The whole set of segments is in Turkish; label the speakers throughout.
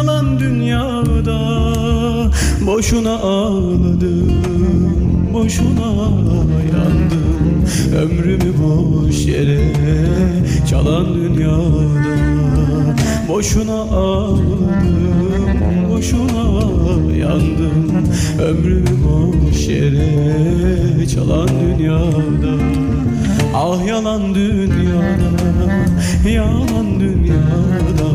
Speaker 1: yalan dünyada. Boşuna ağladım, boşuna yandım. Ömrümü boş yere çalan dünyada. Boşuna ağladım, boşuna yandım. Ömrümü boş yere çalan dünyada Ah yalan dünyada, yalan dünyada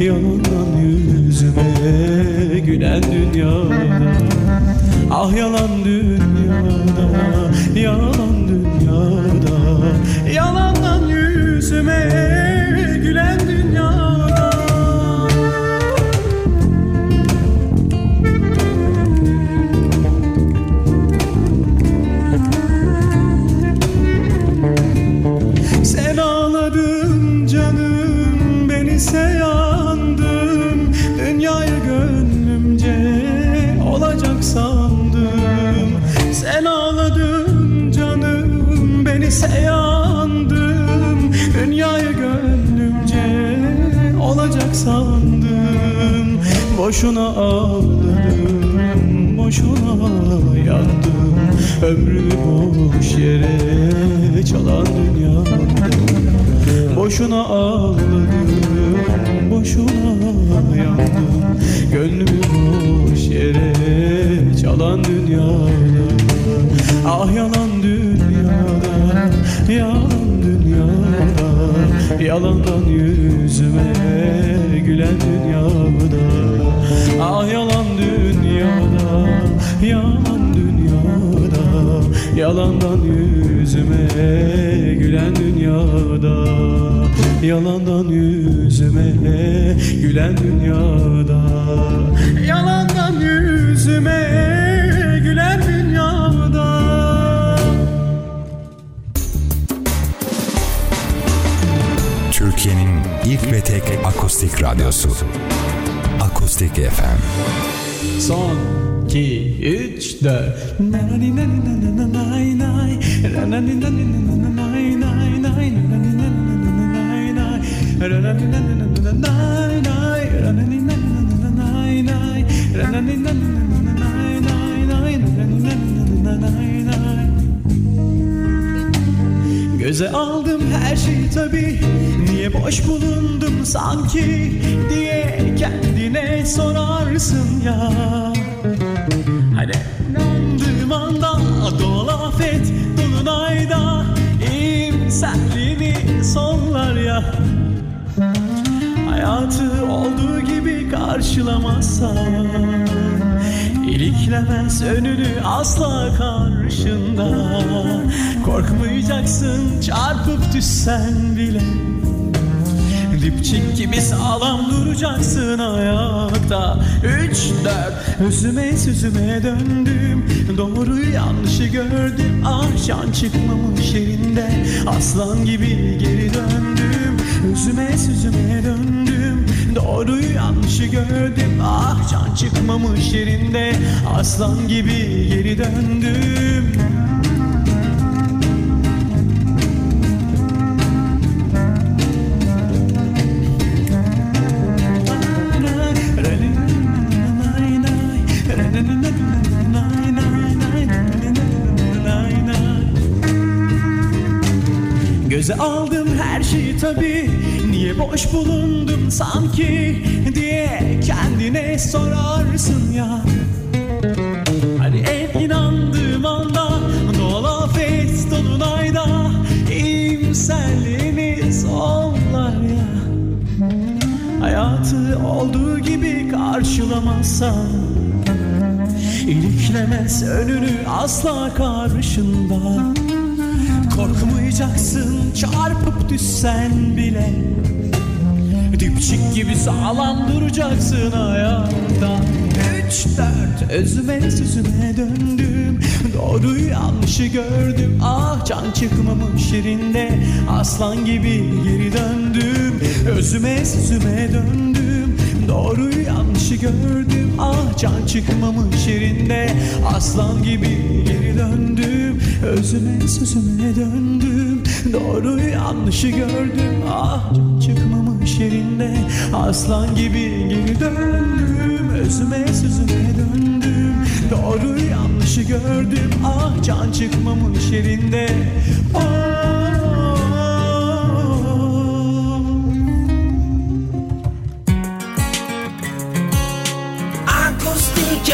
Speaker 1: Yalandan yüzüme gülen dünyada. Ah yalan dünyada, yalan dünyada Yalandan yüzüme sandım. Boşuna ağladım boşuna yandım. Ömrümü boş yere çalan dünyada Boşuna ağladım, boşuna yandım. Gönlümü Yalandan yüzüme gülen dünyada Yalandan yüzüme gülen dünyada
Speaker 2: Türkiye'nin ilk ve tek akustik radyosu. Akustik FM.
Speaker 1: Son, iki, üç, dört. Nanani nani nana nay nay. Nanani nani Göze aldım her şeyi tabi Niye boş bulundum sanki Diye kendine sorarsın ya. Hani inandığım anda doğal afet Dolunayda iyimserliğini sonlar ya Hayatı olduğu gibi karşılamazsan İliklemez önünü asla karşında. Korkmayacaksın çarpıp düşsen bile. Dipçik gibi sağlam duracaksın ayakta. Üç dört özüme sözüme döndüm. Doğruyu yanlışı gördüm Ah can çıkmamış yerinde Aslan gibi geri döndüm Özüme sözüme döndüm Doğruyu yanlışı gördüm. Ah can çıkmamış yerinde Aslan gibi geri döndüm. Göze aldım her şeyi tabi Niye boş bulundum sanki Diye kendine sorarsın ya. Hani en inandığım anda Doğal afet dolunayda İyimserliğiniz onlar ya. Hayatı olduğu gibi karşılamazsan İliklemez önünü asla karşında. Korkmayacaksın çarpıp düşsen bile gibi sağlam duracaksın ayakta Üç dört özüme sözüme döndüm. Doğruyu yanlışı gördüm. Ah can çıkmamış yerinde. Aslan gibi geri döndüm. Özüme sözüme döndüm. Doğruyu yanlışı gördüm. Ah can çıkmamış yerinde. Aslan gibi geri döndüm. Özüme sözüme döndüm. Doğruyu yanlışı gördüm. Ah can çıkmamış yerinde. Aslan gibi geri döndüm Özüme sözüme döndüm. Doğruyu yanlışı gördüm Ah can çıkmamış yerinde. Ah
Speaker 3: Akustik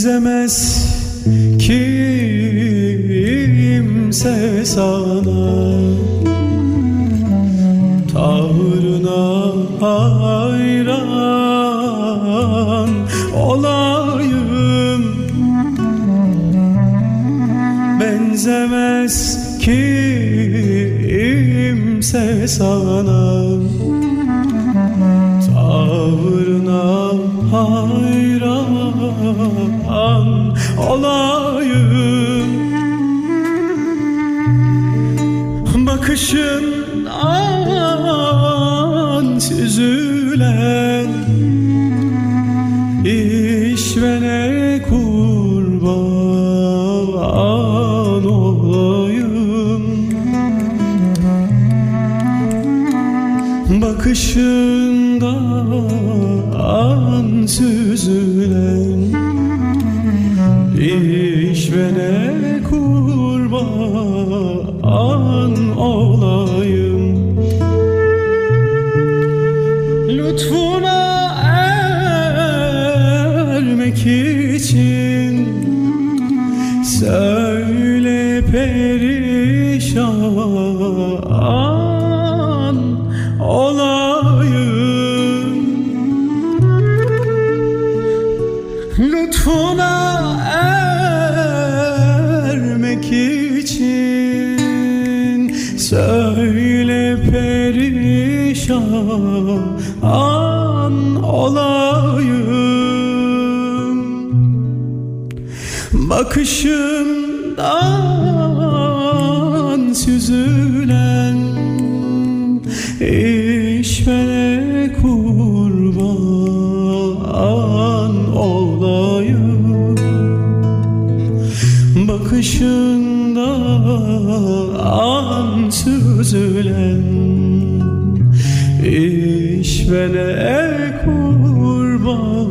Speaker 1: Benzemez kimse sana. Tavrına hayran olayım. Benzemez kimse sana. Tavrına hayran olayım. Bakışından süzülen işvene kurban olayım. Bakışından süzülen Bakışından süzülen işvene kurban olayım. Bakışından süzülen işvene kurban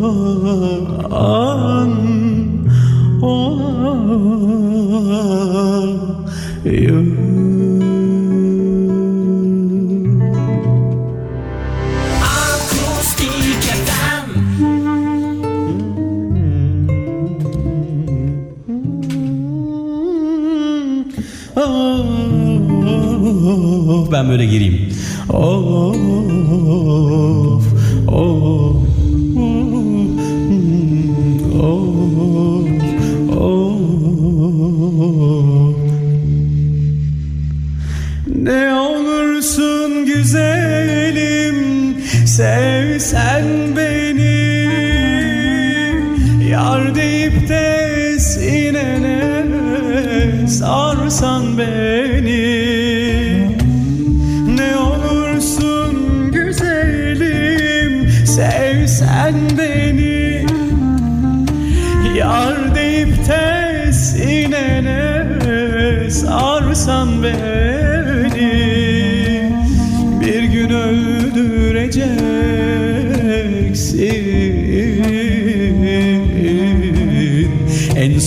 Speaker 1: ben böyle gireyim. Oh, oh, oh, oh.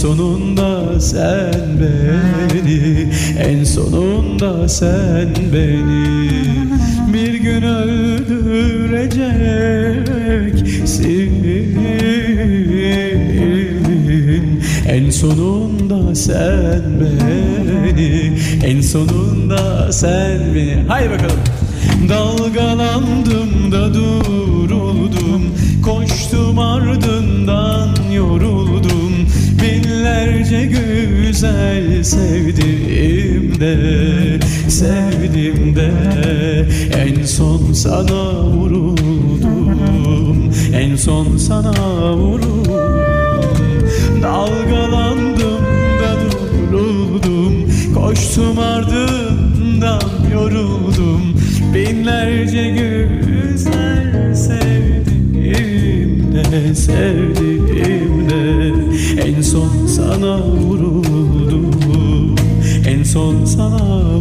Speaker 1: Sonunda sen beni En sonunda sen beni. Bir gün öldüreceksin En sonunda sen beni En sonunda sen beni. Haydi bakalım. Dalgalandım da duruldum Binlerce güzel sevdim de Sevdim de. En son sana vuruldum En son sana vuruldum. Dalgalandım da duruldum Koştum ardından yoruldum. Binlerce güzel sevdim de Sevdim sana vuruldum. En son sana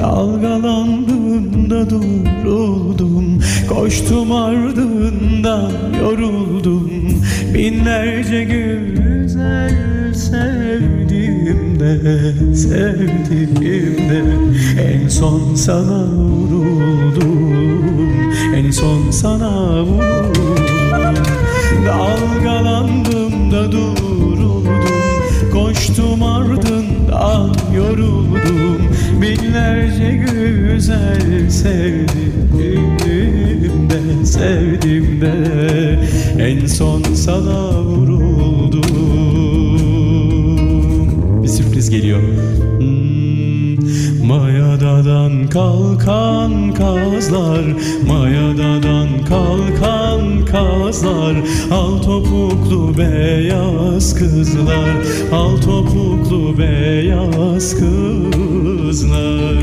Speaker 1: Dalgalandım da duruldum Koştum ardından yoruldum. Binlerce güzel sevdim de Sevdim de. En son sana vuruldum En son sana vuruldum. Dalgalandım da duruldum Koştum ardından yoruldum Binlerce güzel sevdim de Sevdim de En son sana vuruldum. Bir sürpriz geliyor. Hmm, Mayadadan kalkan kazlar Mayadadan kazlar Al topuklu beyaz kızlar Al topuklu beyaz kızlar.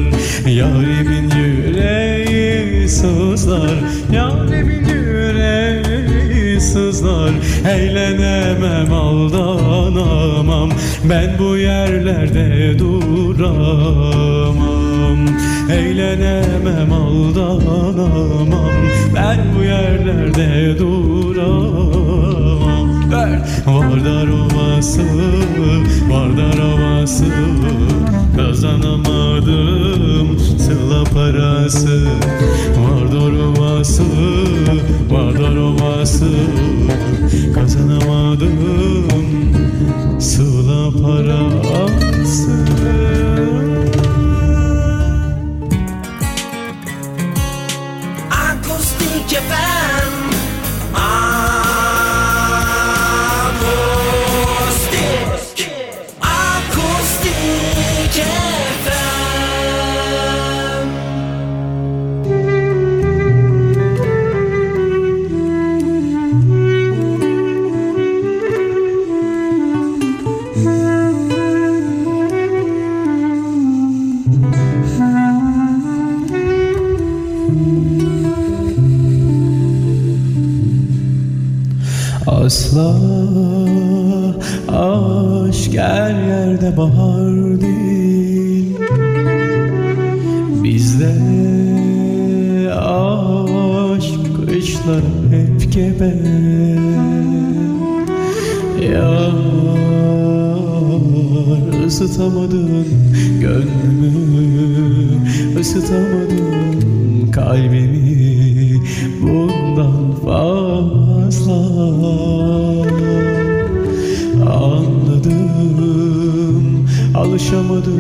Speaker 1: Yarimin yüreği sızlar Yarimin yüreği sızlar. Eğlenemem aldanamam Ben bu yerlerde duramam Eğlenemem aldanamam. Ben bu yerlerde duramam. Ver Vardar ovası Vardar ovası Kazanamadım Sıla parası. Vardar ovası Vardar ovası Kazanamadım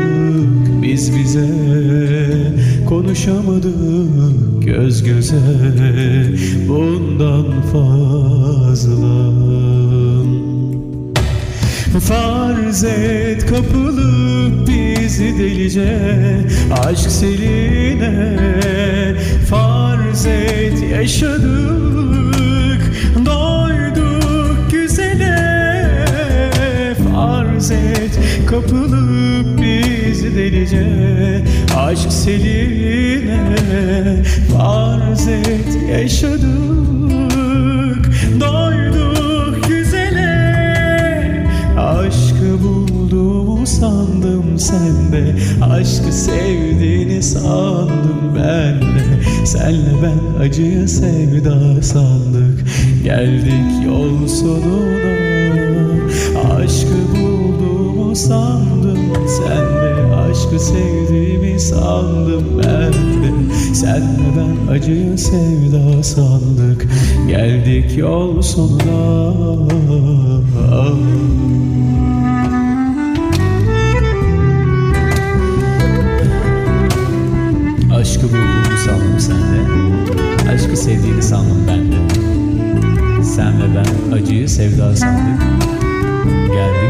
Speaker 1: alışamadık biz bize Konuşamadık göz göze. Bundan fazla. Farz et kapılıp bizi delice. Aşk seline. Farz et yaşadık Doyduk güzele. Farz et kapılıp bizi delice Aşk seline Farz et yaşadık Doyduk güzele. Aşkı bulduğumu sandım sende Aşkı sevdiğini sandım ben de. Senle ben acıya sevda sandık Geldik yol sonuna. Aşkı bulduğumu sandım sende Aşkı sevdiğimi sandım ben de. Senle ben acıya sevda sandık. Geldik yol sonuna. Aşkı bulduğumu sandım sende Aşkı sevdiğini sandım ben de. Sen ve ben acıyı sevda sandık. Geldik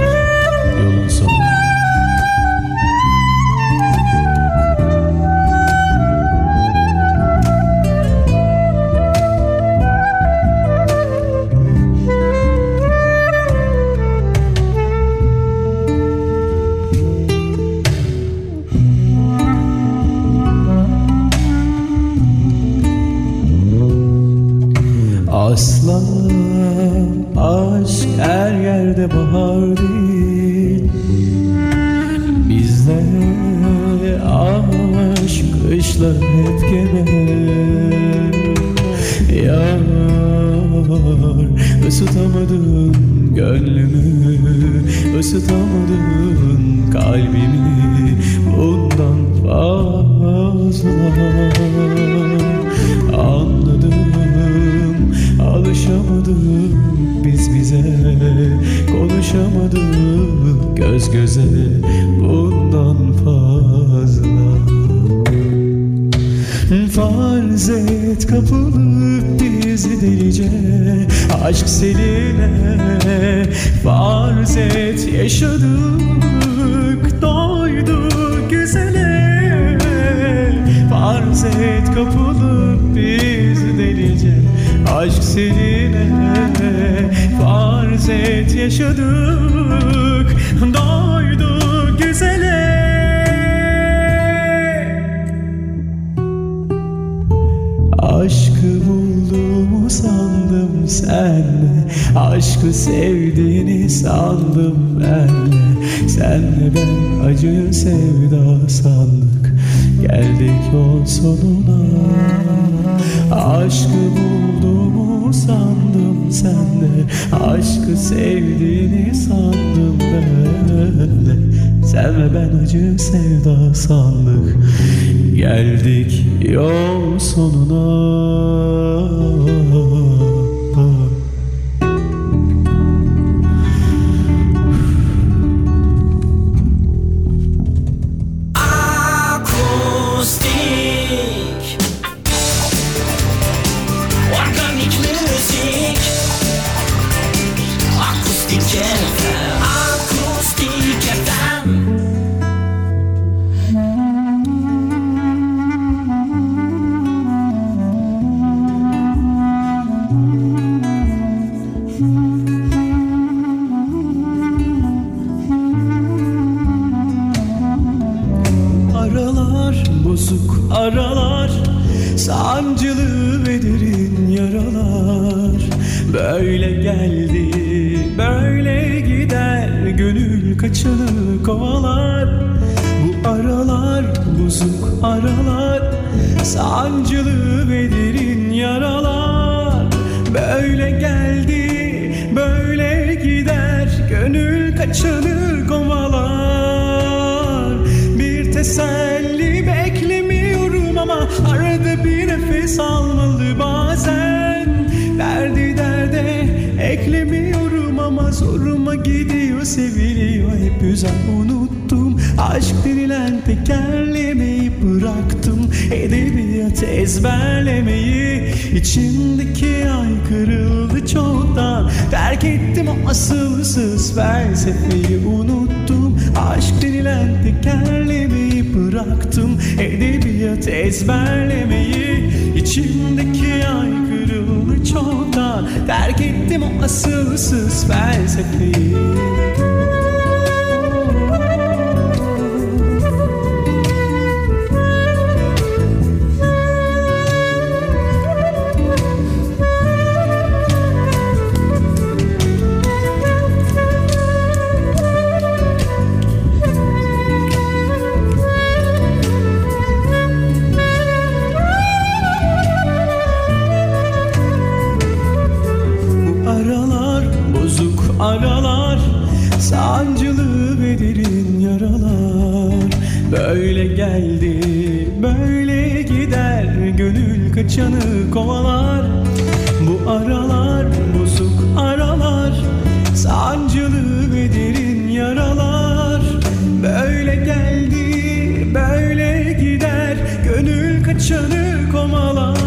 Speaker 1: sevda sandık. Geldik yol sonuna. Aşkı bulduğumu sandım sende. Aşkı sevdiğini sandım ben. De Sen ve ben acı sevda sandık. Geldik yol sonuna Gönül kaçanı kovalar. Bu aralar bozuk aralar Sancılı ve derin yaralar. Böyle geldi böyle gider Gönül kaçanı kovalar. Bir teselli beklemiyorum ama Arada bir nefes almalı bazen. Derdi derde eklemiyorum ama Zoruma gidiyor seviliyor hep güzel unuttum. Aşk denilen tekerlemeyi bıraktım. Edebiyat ezberlemeyi içimdeki ay kırıldı çoktan. Terk ettim o asılsız felsefeyi unuttum. Aşk denilen tekerlemeyi bıraktım. Edebiyat ezberlemeyi içimdeki ay kırıldı çoktan. Terk ettim asılsız felsefeyi Derin yaralar. Böyle geldi böyle gider. Gönül kaçanı kovalar. Bu aralar bozuk aralar. Sancılı ve derin yaralar. Böyle geldi böyle gider. Gönül kaçanı kovalar.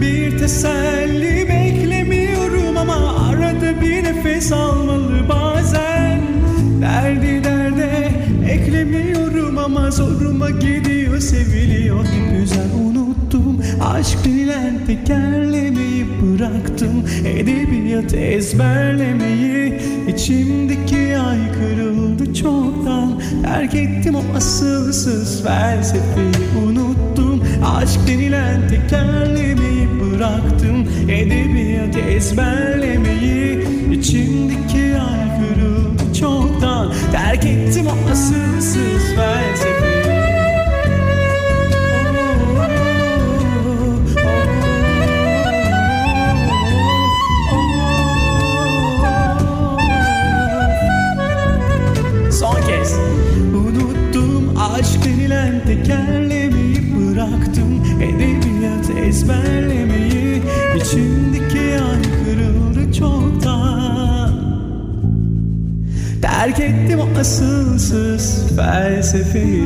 Speaker 1: Bir teselli beklemiyorum ama Arada bir nefes almalı ama Zoruma gidiyor seviliyor. Güzel unuttum Aşk denilen tekerlemeyi bıraktım. Edebiyat ezberlemeyi içimdeki ay kırıldı çoktan. Terk ettim o asılsız felsefeyi unuttum. Aşk denilen tekerlemeyi bıraktım. Edebiyat ezberlemeyi içimdeki ay Terk ettim o asılsız felsefeyi Son Unuttum aşk denilen tekerlemeyi bıraktım. Edebiyat ezberlemeyi Terk ettim asılsız felsefeyi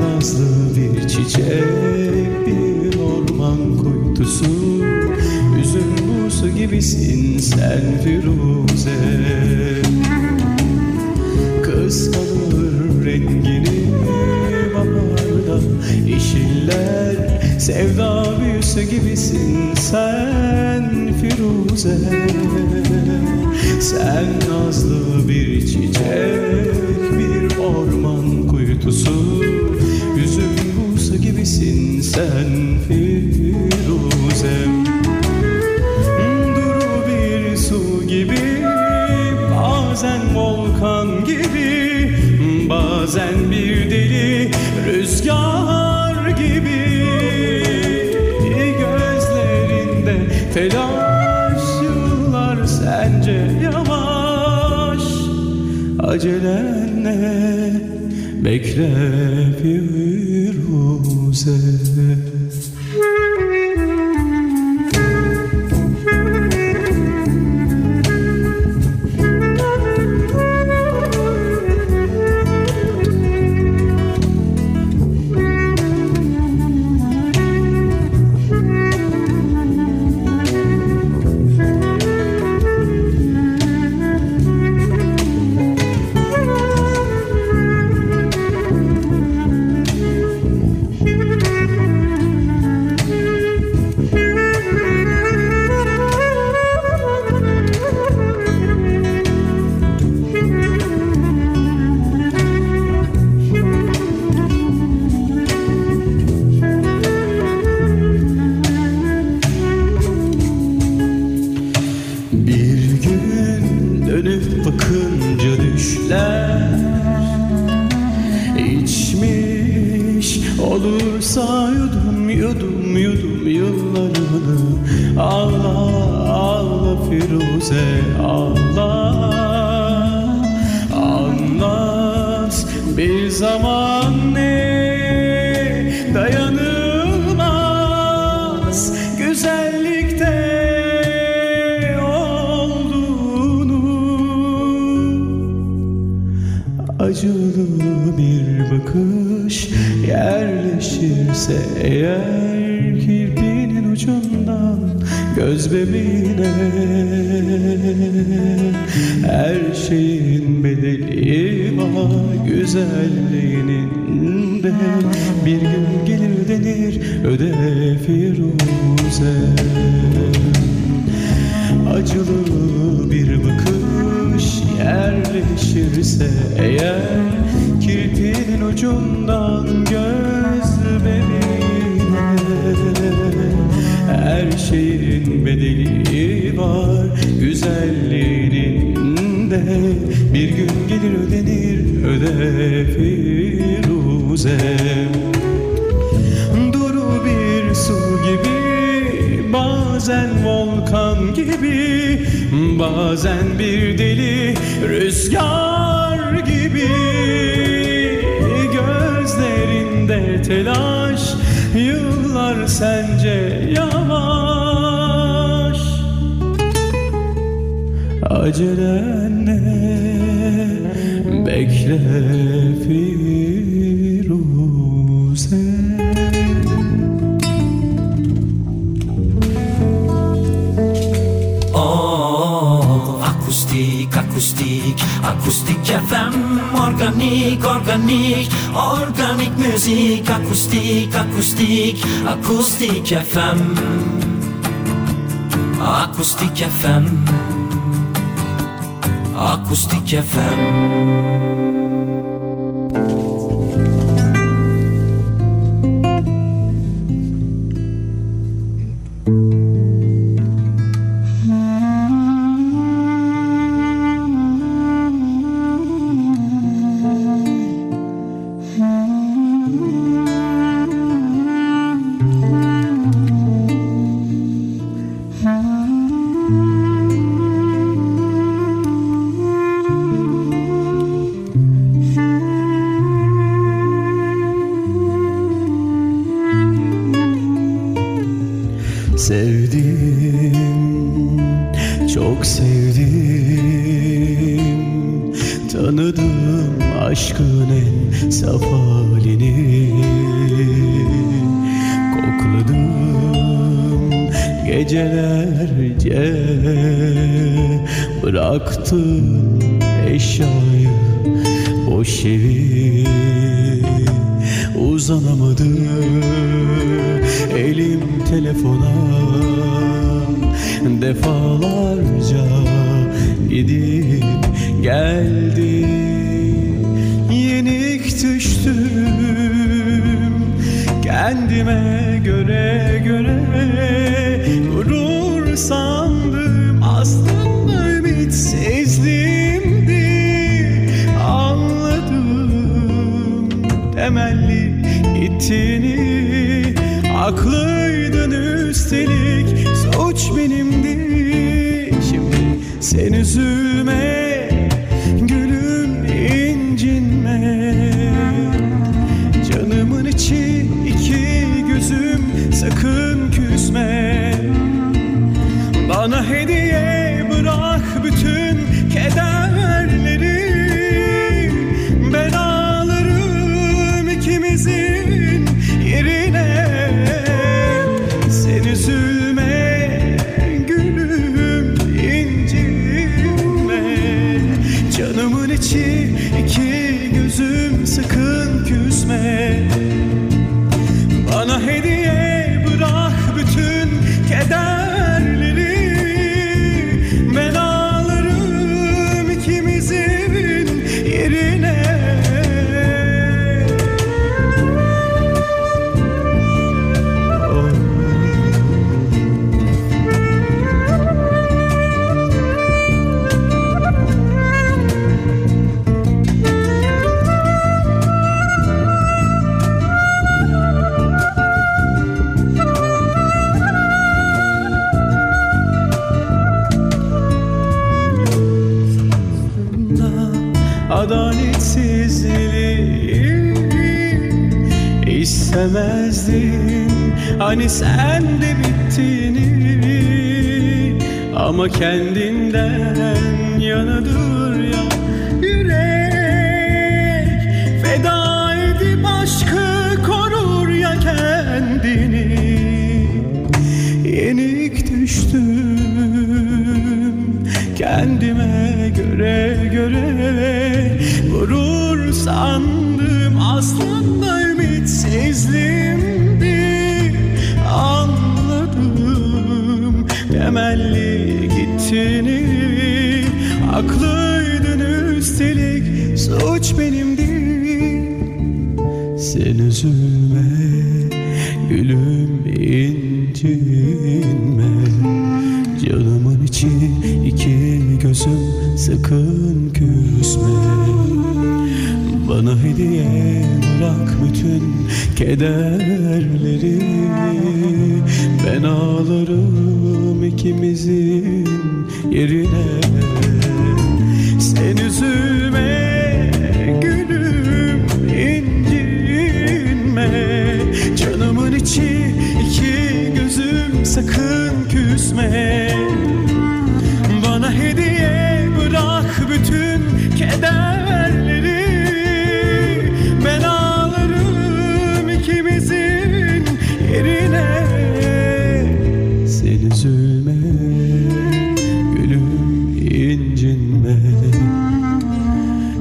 Speaker 1: nazlı bir çiçek bir orman kuytusu. Üzüm buzu gibisin sen Firuze. Kıskanır rengini baharda yeşiller Sevda büyüsü gibisin sen Firuze. Sen nazlı bir çiçek sen Firuze. Duru bir su gibi Bazen volkan gibi Bazen bir deli rüzgar gibi. Gözlerinde telaş yıllar sence yavaş. Acelenle bekle Firuze ucundan göz bebeğine. Her şeyin bedeli var güzelliğinin de Bir gün gelir ödenir öde Firuze Duru bir su gibi Bazen volkan gibi Bazen bir deli rüzgar sence yavaş? Acelenle bekle Firuze
Speaker 3: akustik, FM Organik, organik, organik müzik Akustik, akustik, akustik FM Akustik FM Akustik FM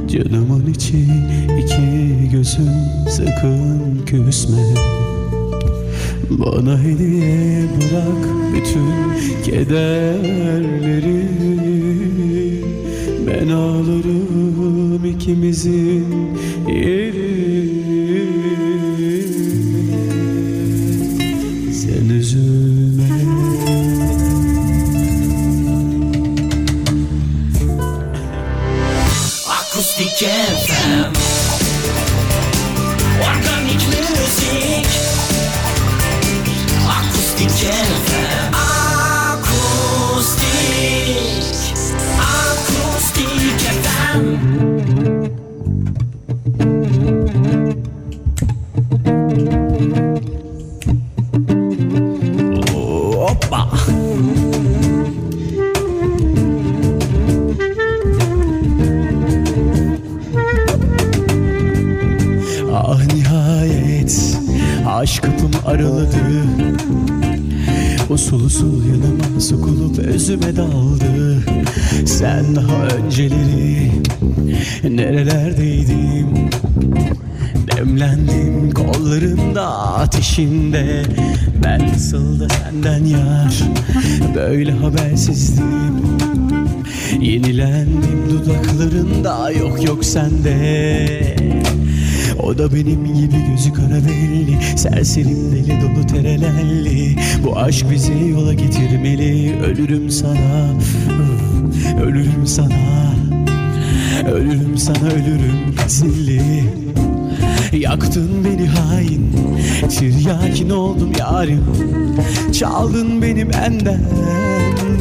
Speaker 1: Canımın içi iki gözüm sakın küsme. Bana hediye bırak bütün kederleri. Ben ağlarım ikimizin yeri. Yenilendim dudaklarında yok yok sende. O da benim gibi gözü kara belli Serserim deli dolu terelelli. Bu aşk bizi yola getirmeli Ölürüm sana. Ölürüm sana. Ölürüm sana ölürüm zilli Yaktın beni hain Tiryakin oldum yarim. Çaldın beni benden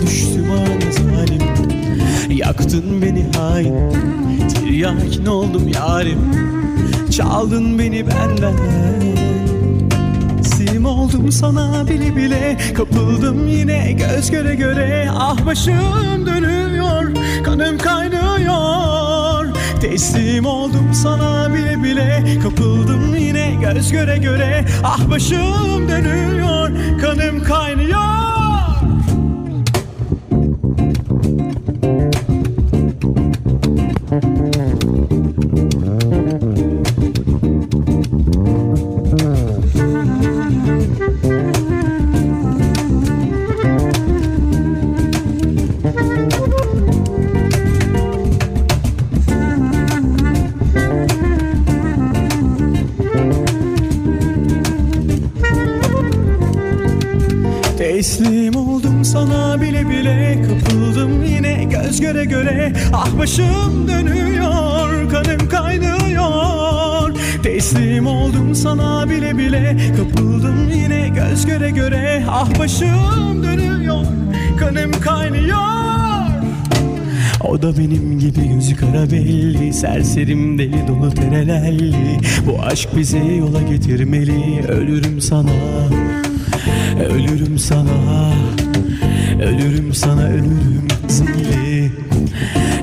Speaker 1: Düştüm ana zalim Yaktın beni hain Tiryakin oldum yarim? Çaldın beni benden. Sim oldum sana bile bile. Kapıldım yine göz göre göre. Ah başım dönüyor Kanım kaynıyor. Teslim oldum sana bile bile. Kapıldım yine göz göre göre. Ah başım dönüyor Kanım kaynıyor göz göre göre. Ah başım dönüyor Kanım kaynıyor. Teslim oldum sana bile bile. Kapıldım yine göz göre göre. Ah başım dönüyor Kanım kaynıyor. O da benim gibi gözü kara belli Serserim deli dolu terelelli Bu aşk bizi yola getirmeli Ölürüm sana Ölürüm sana Ölürüm sana ölürüm zilli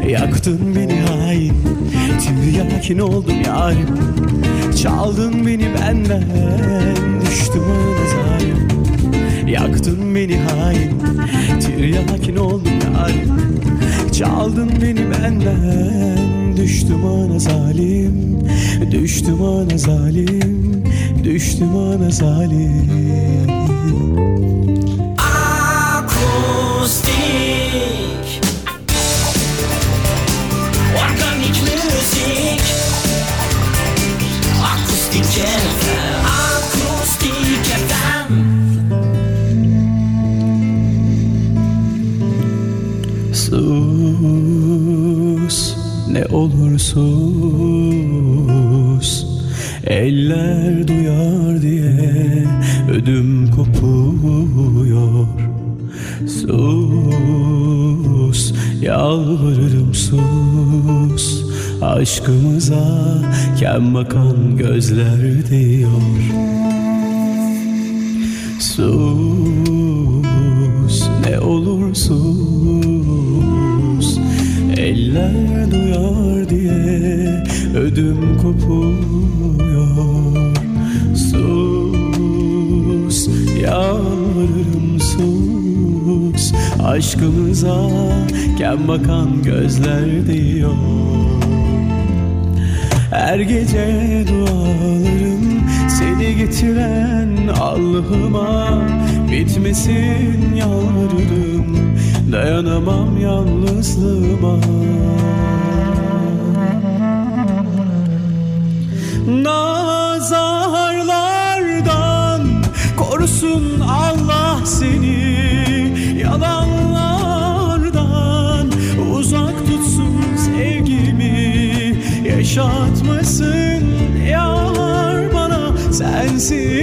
Speaker 1: Yaktın beni hain Tiryakin oldum yarim. Çaldın beni benden Düştüm ona zalim Yaktın beni hain Tiryakin oldum yarim. Çaldın beni benden Düştüm ana zalim Düştüm ana zalim Düştüm ana zalim
Speaker 3: Akustik Organik müzik Akustik FM Akustik FM
Speaker 1: Sus ne olur sus Eller duyar diye ödüm kopuyor. Sus yalvarırım sus. Aşkımıza kem bakan gözler diyor. Sus ne olur sus. Eller duyar diye ödüm kopuyor yalvarırım sus Aşkımıza kem bakan gözler diyor. Her gece dualarım seni getiren Allah'ıma. Bitmesin yalvarırım Dayanamam yalnızlığıma. Nazarlardan korusun Allah seni Yalanlardan uzak tutsun sevgimi. Yaşatmasın yar bana sensizliği.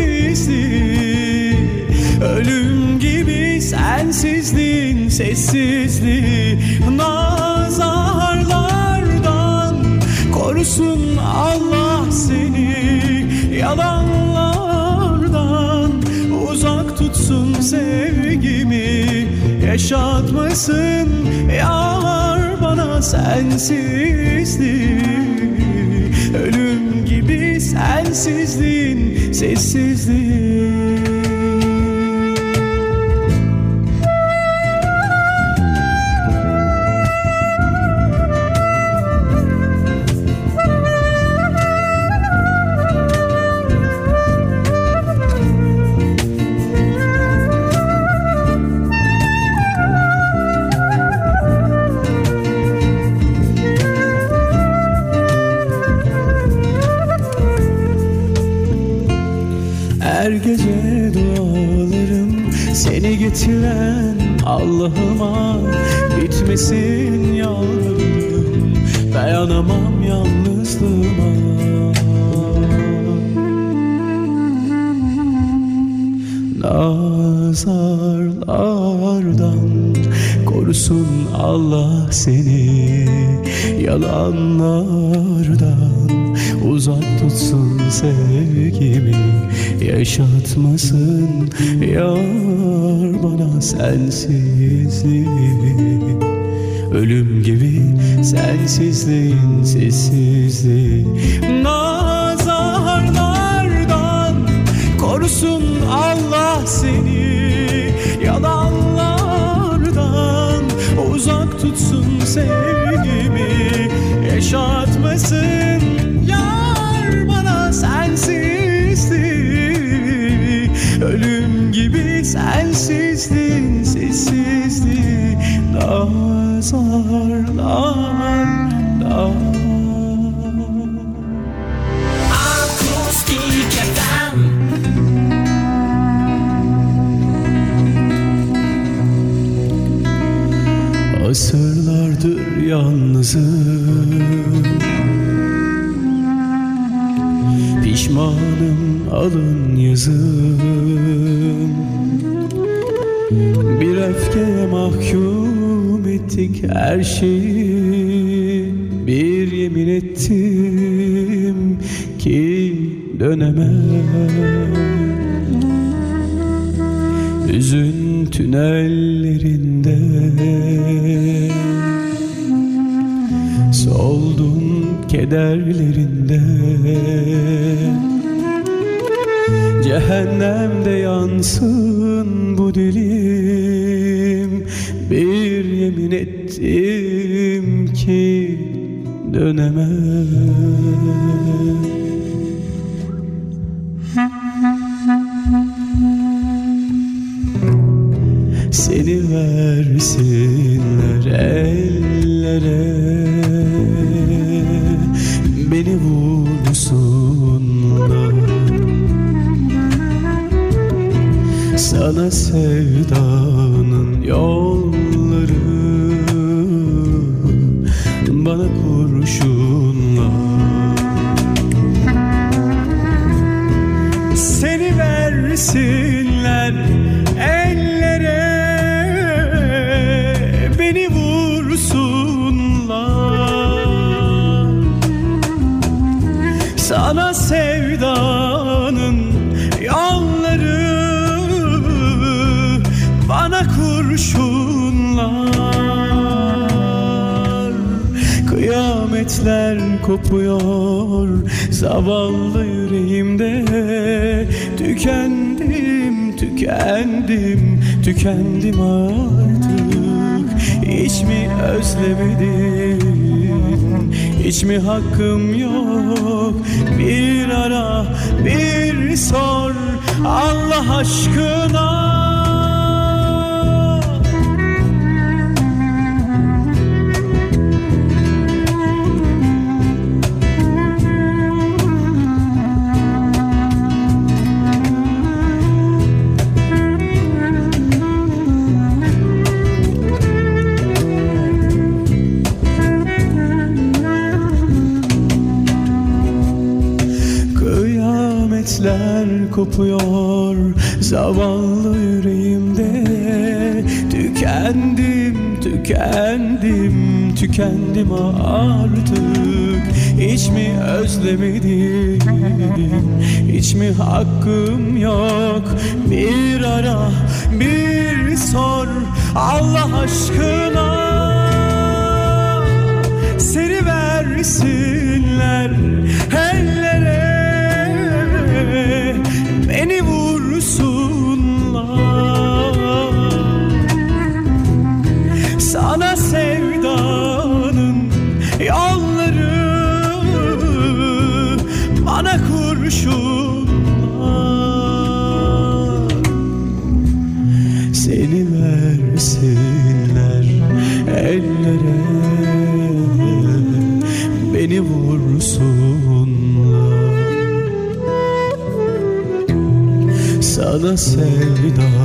Speaker 1: Ölüm gibi sensizliğin sessizliği. Nazarlardan korusun Allah seni Yalanlardan sevgimi Yaşatmasın. Yar bana sensizliği. Ölüm gibi sensizliğin sessizliği Yalanlardan uzak tutsun sevgimi. Yaşatmasın yar bana sensizliği Ölüm gibi sensizliğin Nazarlardan ettik her şeyi. Bir yemin ettim ki dönemem. Hüzün tünellerinde Soldum kederlerinde. Cehennemde yansın yemin ettim ki dönemem. Seni versinler ellere. Beni vursunlar. Sana sevdanın yolları kopuyor. Zavallı yüreğimde Tükendim, tükendim, tükendim artık. Hiç mi özlemedim, hiç mi hakkım yok? Bir ara, bir sor. Allah aşkına kopuyor zavallı yüreğimde. Tükendim, tükendim, tükendim artık. Hiç mi özlemedim, hiç mi hakkım yok? Bir ara, bir sor Allah aşkına. Seni versinler ellere vursunlar Sana